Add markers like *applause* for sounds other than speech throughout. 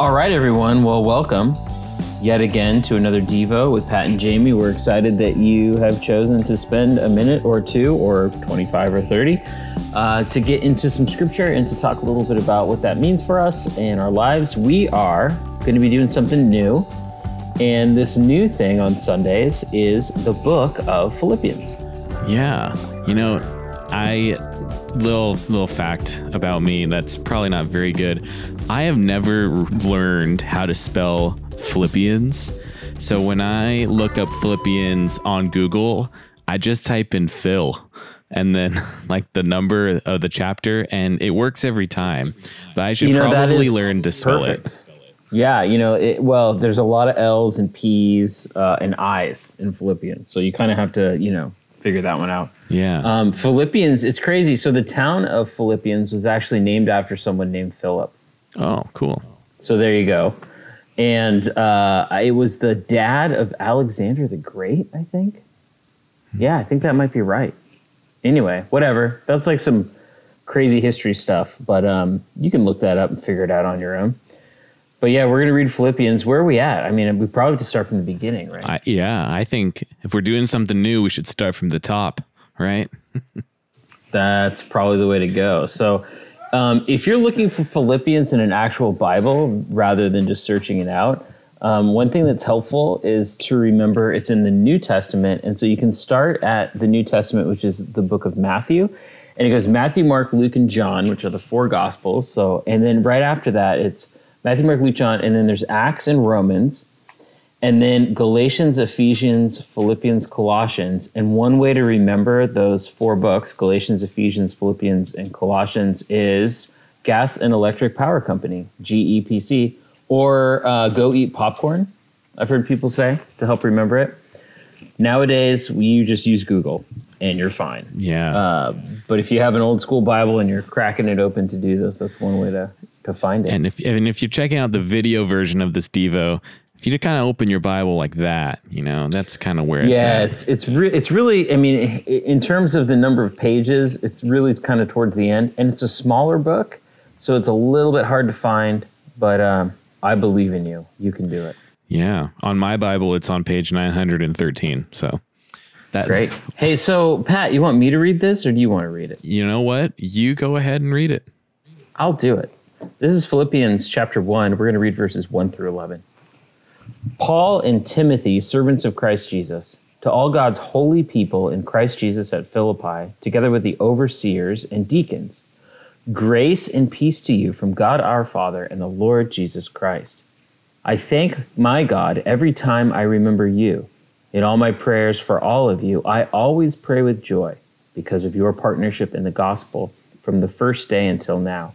All right, everyone. Well, welcome yet again to another Devo with Pat and Jamie. We're excited that you have chosen to spend a minute or two, or 25 or 30, uh, to get into some scripture and to talk a little bit about what that means for us and our lives. We are going to be doing something new. And this new thing on Sundays is the book of Philippians. Yeah. You know, I little little fact about me that's probably not very good. I have never learned how to spell Philippians. So when I look up Philippians on Google, I just type in Phil and then *laughs* like the number of the chapter and it works every time. But I should you know, probably learn to spell perfect. it. Yeah, you know, it, well, there's a lot of L's and P's uh, and I's in Philippians. So you kind of have to, you know, figure that one out. Yeah. Um, Philippians, it's crazy. So the town of Philippians was actually named after someone named Philip. Oh, cool. So there you go. And uh, it was the dad of Alexander the Great, I think. Yeah, I think that might be right. Anyway, whatever. That's like some crazy history stuff, but um, you can look that up and figure it out on your own. But yeah, we're going to read Philippians. Where are we at? I mean, we probably have to start from the beginning, right? I, yeah, I think if we're doing something new, we should start from the top, right? *laughs* That's probably the way to go. So, um, if you're looking for Philippians in an actual Bible rather than just searching it out, um, one thing that's helpful is to remember it's in the New Testament. And so you can start at the New Testament, which is the book of Matthew. And it goes Matthew, Mark, Luke, and John, which are the four Gospels. So, and then right after that, it's Matthew, Mark, Luke, John, and then there's Acts and Romans, and then Galatians, Ephesians, Philippians, Colossians. And one way to remember those four books, Galatians, Ephesians, Philippians, and Colossians, is Gas and Electric Power Company, GEPC, or uh, Go Eat Popcorn, I've heard people say to help remember it. Nowadays, you just use Google and you're fine. Yeah. Uh, but if you have an old school Bible and you're cracking it open to do this, that's one way to to find it. And if and if you're checking out the video version of this Devo, if you kind of open your Bible like that, you know, that's kind of where it's yeah, at. it's it's re- it's really. I mean, in terms of the number of pages, it's really kind of towards the end, and it's a smaller book, so it's a little bit hard to find. But um, I believe in you. You can do it. Yeah, on my Bible, it's on page nine hundred and thirteen. So. That, Great. Hey, so Pat, you want me to read this or do you want to read it? You know what? You go ahead and read it. I'll do it. This is Philippians chapter 1. We're going to read verses 1 through 11. Paul and Timothy, servants of Christ Jesus, to all God's holy people in Christ Jesus at Philippi, together with the overseers and deacons, grace and peace to you from God our Father and the Lord Jesus Christ. I thank my God every time I remember you. In all my prayers for all of you, I always pray with joy because of your partnership in the gospel from the first day until now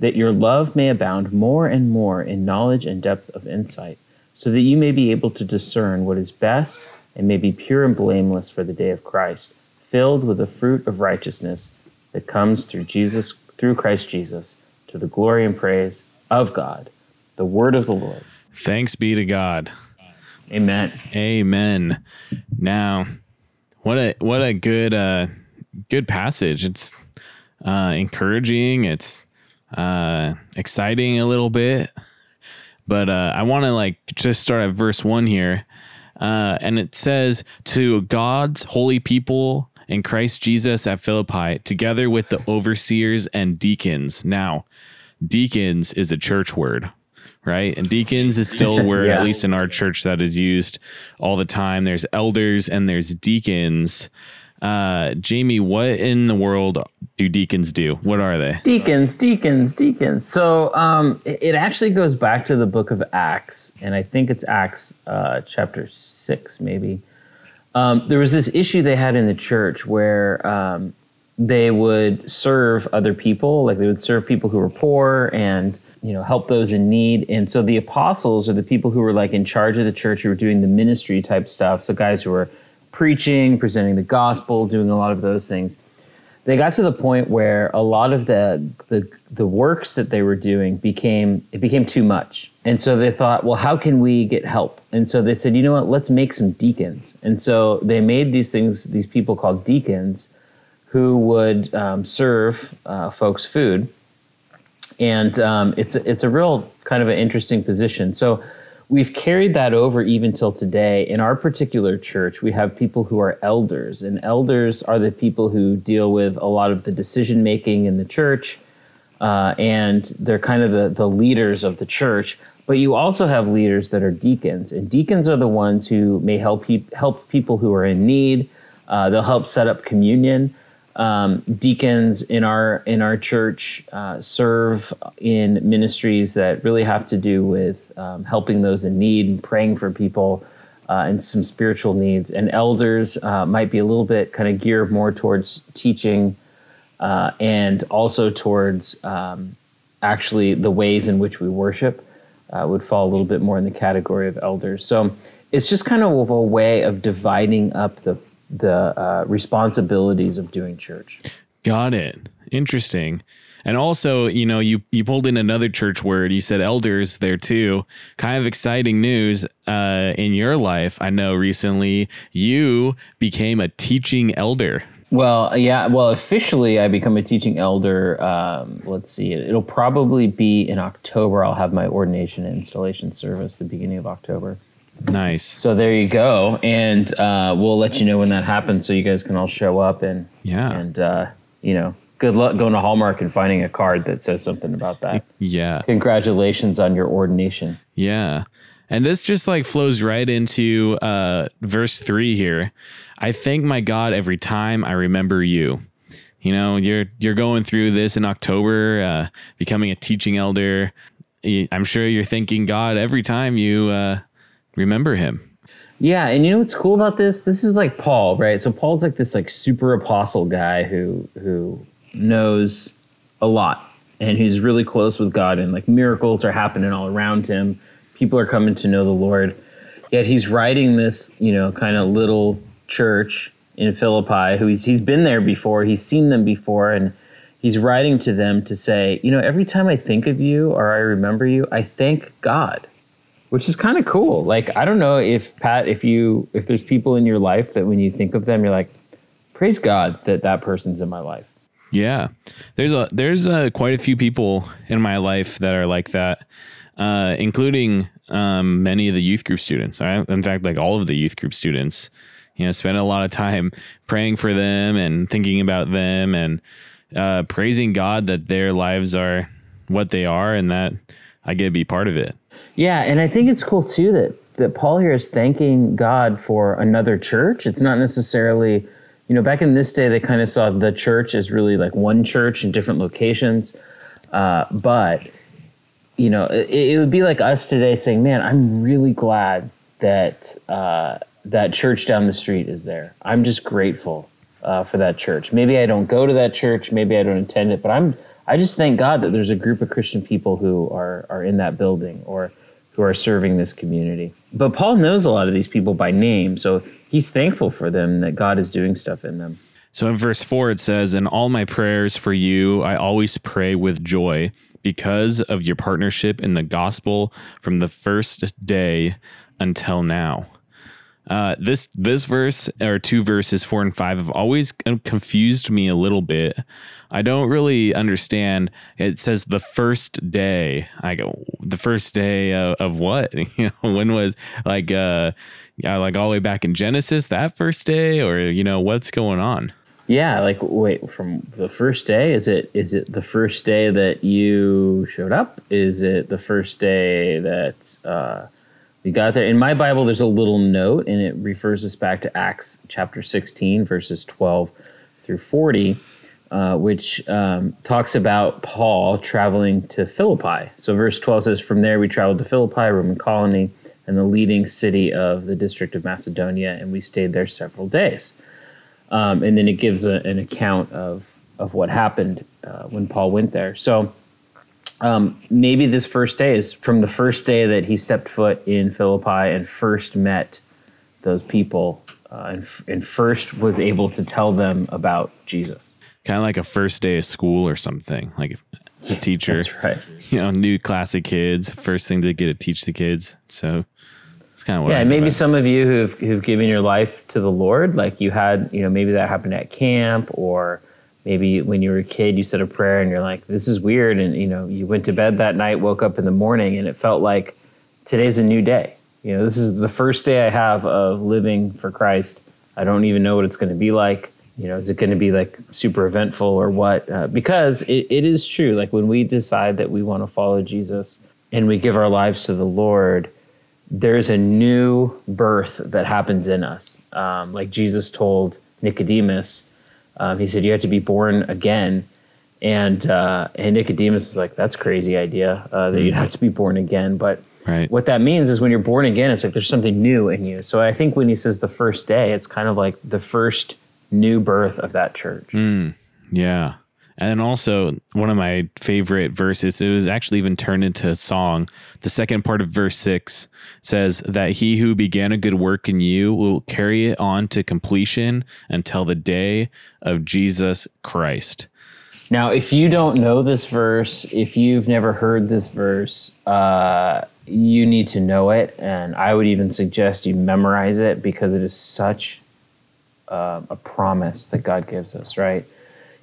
that your love may abound more and more in knowledge and depth of insight, so that you may be able to discern what is best and may be pure and blameless for the day of Christ, filled with the fruit of righteousness that comes through Jesus through Christ Jesus to the glory and praise of God. The word of the Lord. Thanks be to God. Amen. Amen. Now, what a what a good uh good passage. It's uh encouraging. It's uh, exciting a little bit. But uh, I want to like just start at verse one here. Uh, and it says, To God's holy people in Christ Jesus at Philippi, together with the overseers and deacons. Now, deacons is a church word, right? And deacons is still *laughs* a word, yeah. at least in our church, that is used all the time. There's elders and there's deacons. Uh, Jamie, what in the world do deacons do? What are they? Deacons, deacons, deacons. So um, it actually goes back to the book of Acts, and I think it's Acts uh, chapter six, maybe. Um, there was this issue they had in the church where um, they would serve other people, like they would serve people who were poor and you know help those in need and so the apostles are the people who were like in charge of the church who were doing the ministry type stuff so guys who were preaching presenting the gospel doing a lot of those things. They got to the point where a lot of the, the the works that they were doing became it became too much. And so they thought well how can we get help? And so they said you know what? Let's make some deacons. And so they made these things these people called deacons who would um, serve uh, folks food. And um, it's it's a real kind of an interesting position. So we've carried that over even till today. In our particular church, we have people who are elders, and elders are the people who deal with a lot of the decision making in the church, uh, and they're kind of the, the leaders of the church. But you also have leaders that are deacons, and deacons are the ones who may help help people who are in need. Uh, they'll help set up communion um, deacons in our in our church uh, serve in ministries that really have to do with um, helping those in need and praying for people uh, and some spiritual needs. And elders uh, might be a little bit kind of geared more towards teaching uh, and also towards um, actually the ways in which we worship uh, would fall a little bit more in the category of elders. So it's just kind of a way of dividing up the the uh, responsibilities of doing church. Got it. Interesting. And also, you know, you you pulled in another church word. You said elders there too. Kind of exciting news uh, in your life. I know recently you became a teaching elder. Well, yeah. Well, officially, I become a teaching elder. Um, let's see. It'll probably be in October. I'll have my ordination and installation service the beginning of October. Nice. So there you go, and uh, we'll let you know when that happens, so you guys can all show up and yeah, and uh, you know, good luck going to Hallmark and finding a card that says something about that. Yeah. Congratulations on your ordination. Yeah. And this just like flows right into uh, verse three here. I thank my God every time I remember you. You know, you're you're going through this in October, uh, becoming a teaching elder. I'm sure you're thanking God every time you uh, remember him. Yeah, and you know what's cool about this? This is like Paul, right? So Paul's like this like super apostle guy who who knows a lot and who's really close with God and like miracles are happening all around him. People are coming to know the Lord. Yet he's writing this, you know, kind of little church in Philippi who he's he's been there before, he's seen them before and he's writing to them to say, you know, every time I think of you or I remember you, I thank God which is kind of cool. Like I don't know if Pat, if you if there's people in your life that when you think of them, you're like, praise God that that person's in my life. Yeah, there's a there's a, quite a few people in my life that are like that, uh, including um, many of the youth group students. Right? In fact, like all of the youth group students, you know, spend a lot of time praying for them and thinking about them and uh, praising God that their lives are what they are and that I get to be part of it. Yeah, and I think it's cool too that that Paul here is thanking God for another church. It's not necessarily, you know, back in this day they kind of saw the church as really like one church in different locations, uh, but you know, it, it, would be like us today saying, "Man, I'm really glad that uh, that church down the street is there. I'm just grateful uh, for that church. Maybe I don't go to that church, maybe I don't attend it, but I'm I just thank God that there's a group of Christian people who are are in that building or who are serving this community. But Paul knows a lot of these people by name, so he's thankful for them that God is doing stuff in them. So in verse 4 it says, "In all my prayers for you, I always pray with joy because of your partnership in the gospel from the first day until now." Uh, this this verse or two verses four and five have always confused me a little bit. I don't really understand. It says the first day. I go the first day of, of what? *laughs* You know, when was like uh, like all the way back in Genesis that first day, or you know what's going on? Yeah, like wait, from the first day? Is it is it the first day that you showed up? Is it the first day that uh, we got there. In my Bible, there's a little note, and it refers us back to Acts chapter 16, verses 12 through 40, uh, which um, talks about Paul traveling to Philippi. So, verse 12 says, From there we traveled to Philippi, Roman colony, and the leading city of the district of Macedonia, and we stayed there several days. Um, and then it gives a, an account of, of what happened uh, when Paul went there. So, um, maybe this first day is from the first day that he stepped foot in Philippi and first met those people uh, and, f- and first was able to tell them about Jesus. Kind of like a first day of school or something. Like if the teacher, That's right. you know, new class of kids, first thing to get to teach the kids. So it's kind of what Yeah, I maybe about. some of you who've who've given your life to the Lord, like you had, you know, maybe that happened at camp, or maybe when you were a kid, you said a prayer and you're like, "This is weird," and you know, you went to bed that night, woke up in the morning, and it felt like today's a new day. You know, this is the first day I have of living for Christ. I don't even know what it's going to be like. You know, is it going to be like super eventful or what? Uh, because it, it is true. Like when we decide that we want to follow Jesus and we give our lives to the Lord, there's a new birth that happens in us. Um, like Jesus told Nicodemus, um, he said, "You have to be born again." And uh, and Nicodemus is like, "That's a crazy idea uh, that you'd have to be born again." But Right. what that means is when you're born again, it's like there's something new in you. So I think when he says the first day, it's kind of like the first new birth of that church. Yeah. And then also one of my favorite verses, it was actually even turned into a song. The second part of verse six says that he who began a good work in you will carry it on to completion until the day of Jesus Christ. Now, if you don't know this verse, if you've never heard this verse, uh, you need to know it. And I would even suggest you memorize it because it is such uh, a promise that God gives us, right?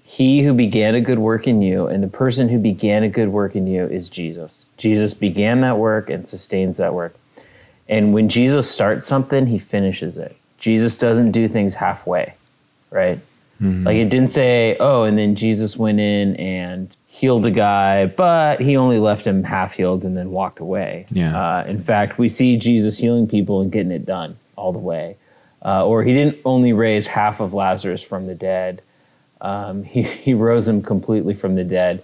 He who began a good work in you, and the person who began a good work in you is Jesus. Jesus began that work and sustains that work. And when Jesus starts something, he finishes it. Jesus doesn't do things halfway, right? Like it didn't say, oh, and then Jesus went in and healed a guy, but he only left him half healed and then walked away. Yeah. Uh, in fact, we see Jesus healing people and getting it done all the way. Uh, or he didn't only raise half of Lazarus from the dead, um, he, he rose him completely from the dead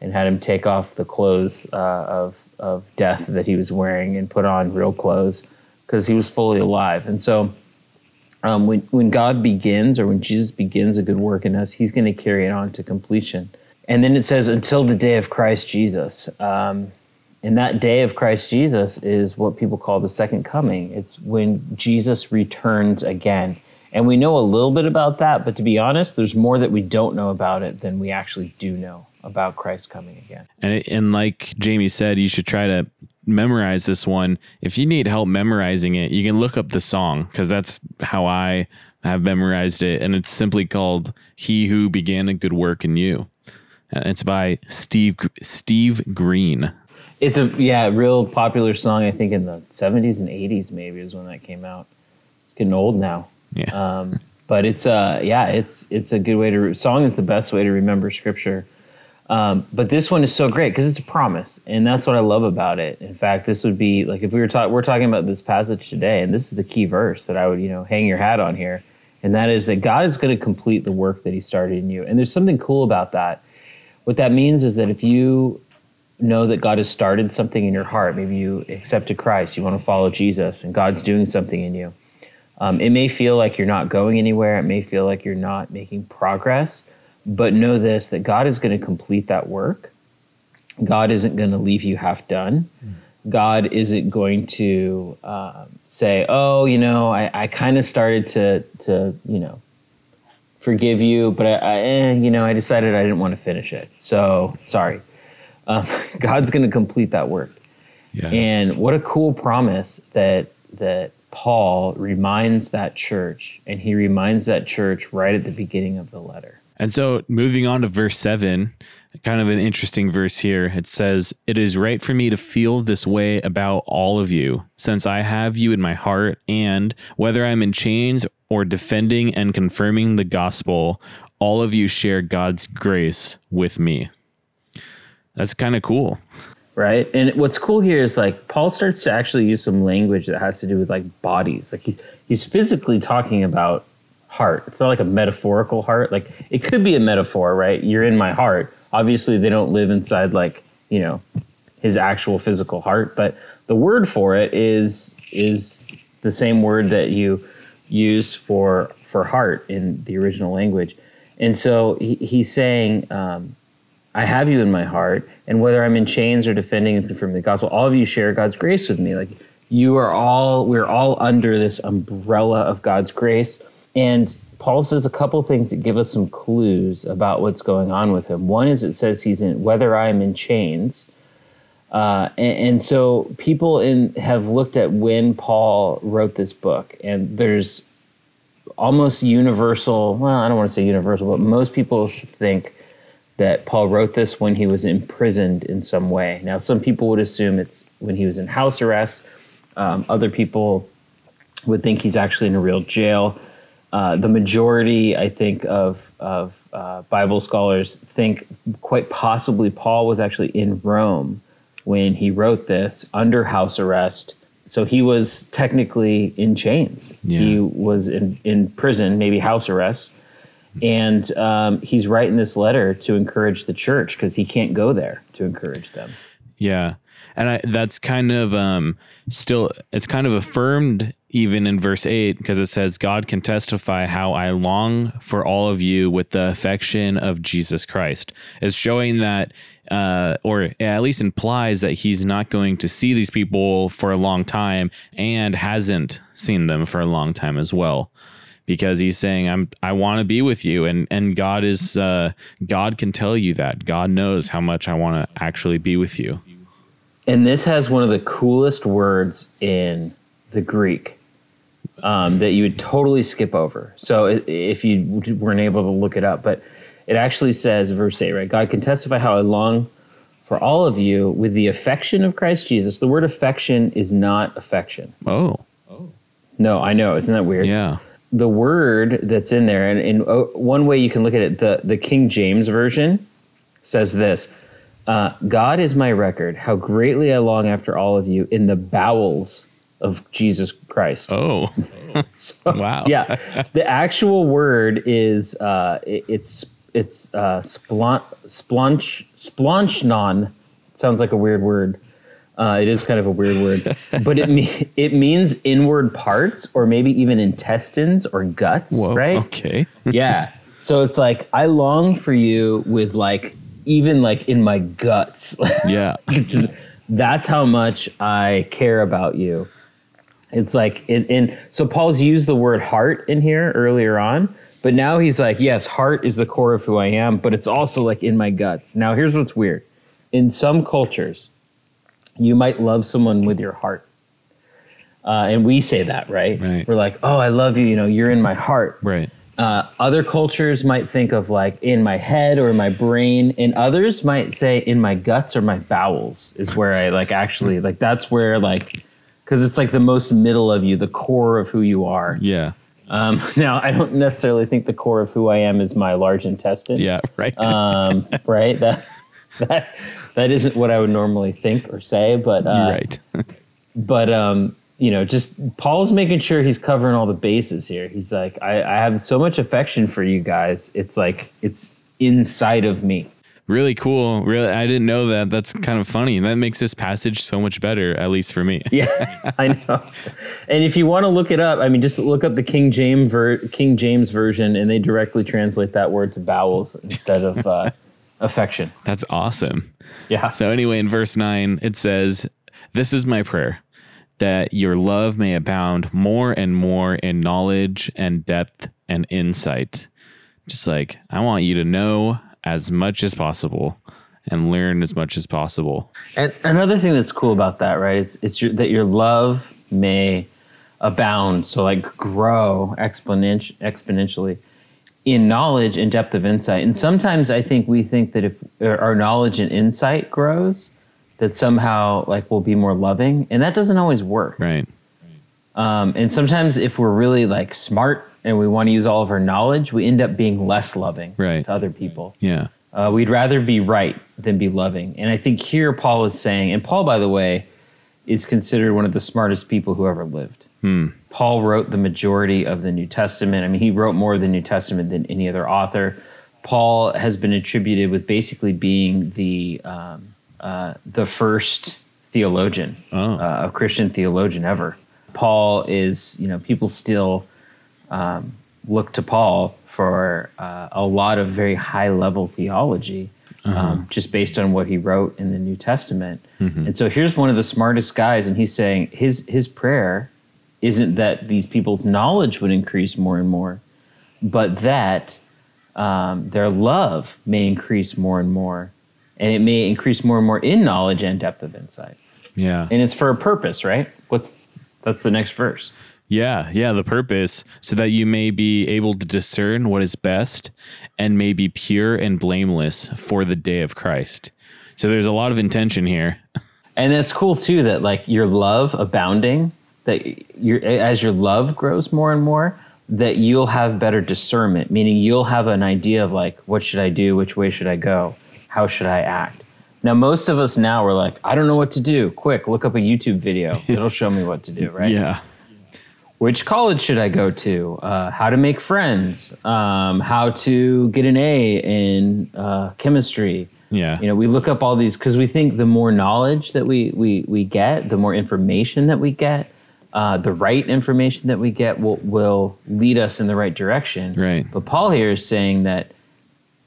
and had him take off the clothes uh, of, of death that he was wearing and put on real clothes because he was fully alive. And so, um, when when God begins or when Jesus begins a good work in us, He's going to carry it on to completion. And then it says, until the day of Christ Jesus. Um, and that day of Christ Jesus is what people call the second coming. It's when Jesus returns again. And we know a little bit about that, but to be honest, there's more that we don't know about it than we actually do know about Christ coming again. And and like Jamie said, you should try to memorize this one. If you need help memorizing it, you can look up the song because that's how I have memorized it, and it's simply called "He Who Began a Good Work in You." And it's by Steve Steve Green. It's a yeah, real popular song. I think in the '70s and '80s maybe is when that came out. It's getting old now. Yeah, Um, but it's uh yeah, it's it's a good way to song is the best way to remember scripture. Um, but this one is so great because it's a promise, and that's what I love about it. In fact, this would be like if we were talking, we're talking about this passage today, and this is the key verse that I would you know hang your hat on here, and that is that God is going to complete the work that He started in you. And there's something cool about that. What that means is that if you know that God has started something in your heart, maybe you accepted Christ, you want to follow Jesus, and God's doing something in you. Um, it may feel like you're not going anywhere. It may feel like you're not making progress, but know this that God is going to complete that work. God isn't going to leave you half done. God isn't going to um, say, "Oh, you know, I, I kind of started to to you know forgive you, but I, I eh, you know I decided I didn't want to finish it. So sorry." Um, *laughs* God's going to complete that work. yeah, And what a cool promise that that Paul reminds that church, and he reminds that church right at the beginning of the letter. And so moving on to verse 7, kind of an interesting verse here. It says, It is right for me to feel this way about all of you, since I have you in my heart, and whether I'm in chains or defending and confirming the gospel, all of you share God's grace with me. That's kind of cool. Right. And what's cool here is like Paul starts to actually use some language that has to do with like bodies. Like he's he's physically talking about heart. It's not like a metaphorical heart. Like it could be a metaphor, right? You're in my heart. Obviously they don't live inside like, you know, his actual physical heart, but the word for it is is the same word that you used for for heart in the original language. And so he, he's saying um, I have you in my heart, and whether I'm in chains or defending confirming the gospel, all of you share God's grace with me. Like you are all, we're all under this umbrella of God's grace. And Paul says a couple things that give us some clues about what's going on with him. One is it says he's in whether I am in chains. Uh, and, and, so people in have looked at when Paul wrote this book, and there's almost universal. Well, I don't want to say universal, but most people think that Paul wrote this when he was imprisoned in some way. Now, some people would assume it's when he was in house arrest. Um, other people would think he's actually in a real jail. Uh, the majority, I think, of of uh, Bible scholars think quite possibly Paul was actually in Rome when he wrote this under house arrest. So he was technically in chains. Yeah. He was in, in prison, maybe house arrest. And um, he's writing this letter to encourage the church because he can't go there to encourage them. Yeah. And I, that's kind of um, still it's kind of affirmed even in verse 8 because it says god can testify how i long for all of you with the affection of jesus christ. Is showing that uh, or at least implies that he's not going to see these people for a long time and hasn't seen them for a long time as well because he's saying I'm I want to be with you and and God is uh, God can tell you that God knows how much I want to actually be with you and this has one of the coolest words in the Greek um, that you would totally skip over. So if you weren't able to look it up, but it actually says, verse 8, right? God can testify how I long for all of you with the affection of Christ Jesus. The word affection is not affection. Oh. No, I know. Isn't that weird? Yeah. The word that's in there, and in oh, one way you can look at it, the, the King James Version says this uh, God is my record, how greatly I long after all of you in the bowels of Jesus Christ. Oh, so, *laughs* *laughs* wow. yeah. The actual word is, uh, it, it's, it's uh, splon- splunch, splonchnon. Sounds like a weird word. Uh, it is kind of a weird word, *laughs* but it me- it means inward parts or maybe even intestines or guts, Whoa, right? Okay. *laughs* yeah. So it's like I long for you with like even like in my guts. *laughs* Yeah. that's how much I care about you. It's like, in, so Paul's used the word heart in here earlier on, but now he's like, yes, heart is the core of who I am, but it's also like in my guts. Now, here's what's weird. In some cultures, you might love someone with your heart. Uh, and we say that, right? right? We're like, oh, I love you. You know, you're in my heart. Right. Uh, other cultures might think of like in my head or my brain, and others might say in my guts or my bowels is where I like actually like that's where like because it's like the most middle of you, the core of who you are. Yeah. Um, *laughs* now I don't necessarily think the core of who I am is my large intestine. Yeah. Right. Um, right. That *laughs* that that isn't what I would normally think or say, but uh, right. *laughs* but um, you know, just Paul's making sure he's covering all the bases here. He's like, I, I have so much affection for you guys. It's like it's inside of me. Really cool. Really, I didn't know that. That's kind of funny. That makes this passage so much better, at least for me. *laughs* yeah, I know. And if you want to look it up, I mean, just look up the King James ver- King James version, and they directly translate that word to bowels instead of uh, affection. That's awesome. Yeah. So anyway, in verse nine, it says, "This is my prayer." that your love may abound more and more in knowledge and depth and insight. Just like, I want you to know as much as possible and learn as much as possible. And another thing that's cool about that, right? It's, it's your, that your love may abound, so like grow exponenti- exponentially in knowledge and depth of insight. And sometimes I think we think that if our knowledge and insight grows, that somehow like we'll be more loving. And that doesn't always work. Right. Um, and sometimes if we're really like smart and we want to use all of our knowledge we end up being less loving right. to other people. Yeah. Uh, we'd rather be right than be loving. And i think here paul is saying and paul by the way is considered one of the smartest people who ever lived hmm. paul wrote the majority of the new testament i mean he wrote more of the new testament than any other author paul has been attributed with basically being the um, uh, the first theologian, oh. uh, a Christian theologian ever. Paul is, you know, people still um, look to Paul for uh, a lot of very high level theology. um, just based on what he wrote in the New Testament. And so here's one of the smartest guys, and he's saying his his prayer isn't that these people's knowledge would increase more and more, but that um, their love may increase more and more, and it may increase more and more in knowledge and depth of insight. Yeah. And it's for a purpose, right? What's that's the next verse. Yeah, yeah, the purpose so that you may be able to discern what is best and may be pure and blameless for the day of Christ. So there's a lot of intention here. *laughs* And that's cool too that like your love abounding, that your as your love grows more and more, that you'll have better discernment, meaning you'll have an idea of like what should I do, which way should I go, how should I act. Now most of us now we're like, I don't know what to do. Quick, look up a YouTube video. *laughs* It'll show me what to do, right? Yeah. which college should I go to? Uh, how to make friends? Um, how to get an A in uh, chemistry? Yeah. You know, we look up all these because we think the more knowledge that we we we get, the more information that we get, uh, the right information that we get will will lead us in the right direction. Right. But Paul here is saying that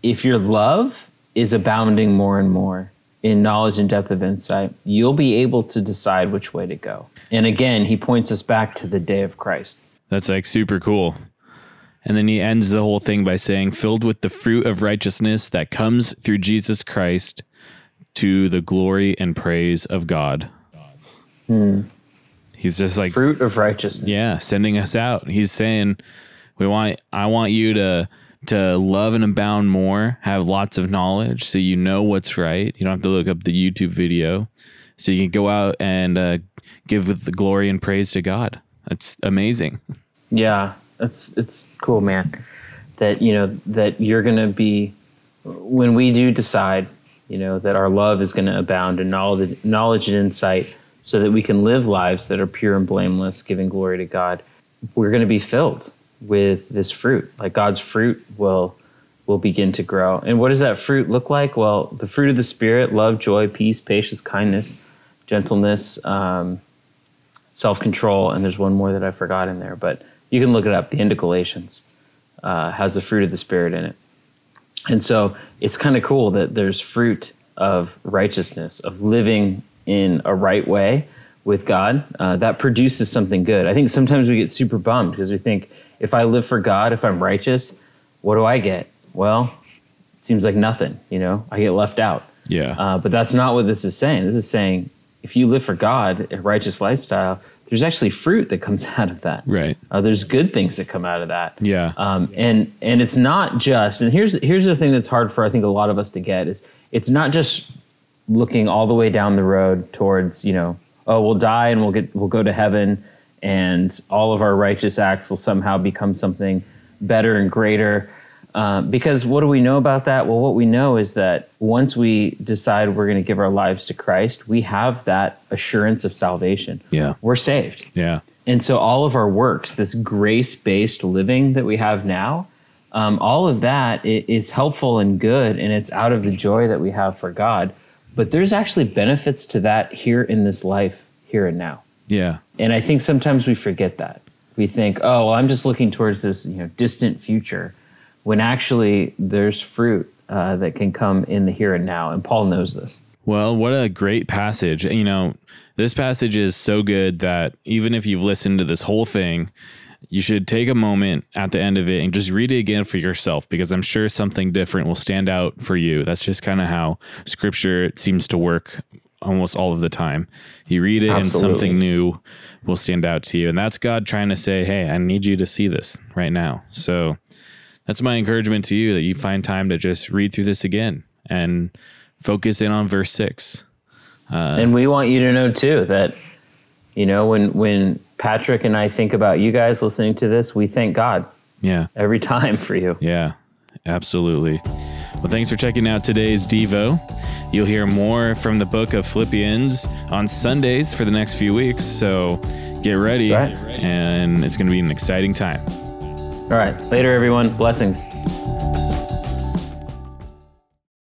if your love is abounding more and more in knowledge and depth of insight, you'll be able to decide which way to go. And again, he points us back to the day of Christ. That's like super cool. And then he ends the whole thing by saying, filled with the fruit of righteousness that comes through Jesus Christ to the glory and praise of God. He's just like, Fruit of righteousness. yeah, sending us out. He's saying, we want, I want you to, to love and abound more, have lots of knowledge so you know what's right. You don't have to look up the YouTube video. So you can go out and uh, give the glory and praise to God. That's amazing. Yeah, it's it's cool, man. That you know that you're gonna be when we do decide, you know, that our love is gonna abound in knowledge, knowledge and insight, so that we can live lives that are pure and blameless, giving glory to God. We're gonna be filled with this fruit. Like God's fruit will will begin to grow. And what does that fruit look like? Well, the fruit of the Spirit: love, joy, peace, patience, kindness, gentleness. Um, self control, and there's one more that I forgot in there, but you can look it up. The end of Galatians uh, has the fruit of the Spirit in it. And so it's kind of cool that there's fruit of righteousness, of living in a right way with God. Uh, that produces something good. I think sometimes we get super bummed because we think if I live for God, if I'm righteous, what do I get? Well, it seems like nothing, you know, I get left out. Yeah. Uh, but that's not what this is saying. This is saying if you live for God, a righteous lifestyle, there's actually fruit that comes *laughs* out of that. right. Uh, there's good things that come out of that. Yeah. Um, and and it's not just. And here's here's the thing that's hard for I think a lot of us to get is it's not just looking all the way down the road towards you know oh we'll die and we'll get we'll go to heaven and all of our righteous acts will somehow become something better and greater. Uh, because what do we know about that? Well, what we know is that once we decide we're going to give our lives to Christ, we have that assurance of salvation. Yeah. We're saved. Yeah. And so all of our works, this grace based living that we have now, um, all of that is helpful and good, and it's out of the joy that we have for God. But there's actually benefits to that here in this life, here and now. Yeah. And I think sometimes we forget that. We think, oh, well, I'm just looking towards this you know, distant future, when actually there's fruit uh, that can come in the here and now. And Paul knows this. Well, what a great passage. You know, this passage is so good that even if you've listened to this whole thing, you should take a moment at the end of it and just read it again for yourself because I'm sure something different will stand out for you. That's just kind of how scripture seems to work almost all of the time. You read it and something new will stand out to you. And that's God trying to say, hey, I need you to see this right now. So that's my encouragement to you that you find time to just read through this again and focus in on verse six. Uh, and we want you to know too that you know when when Patrick and I think about you guys listening to this, we thank God Yeah. every time for you. Yeah, absolutely. Well, thanks for checking out today's Devo. You'll hear more from the book of Philippians on Sundays for the next few weeks. So get ready, Right. and it's going to be an exciting time. All right, later everyone. Blessings.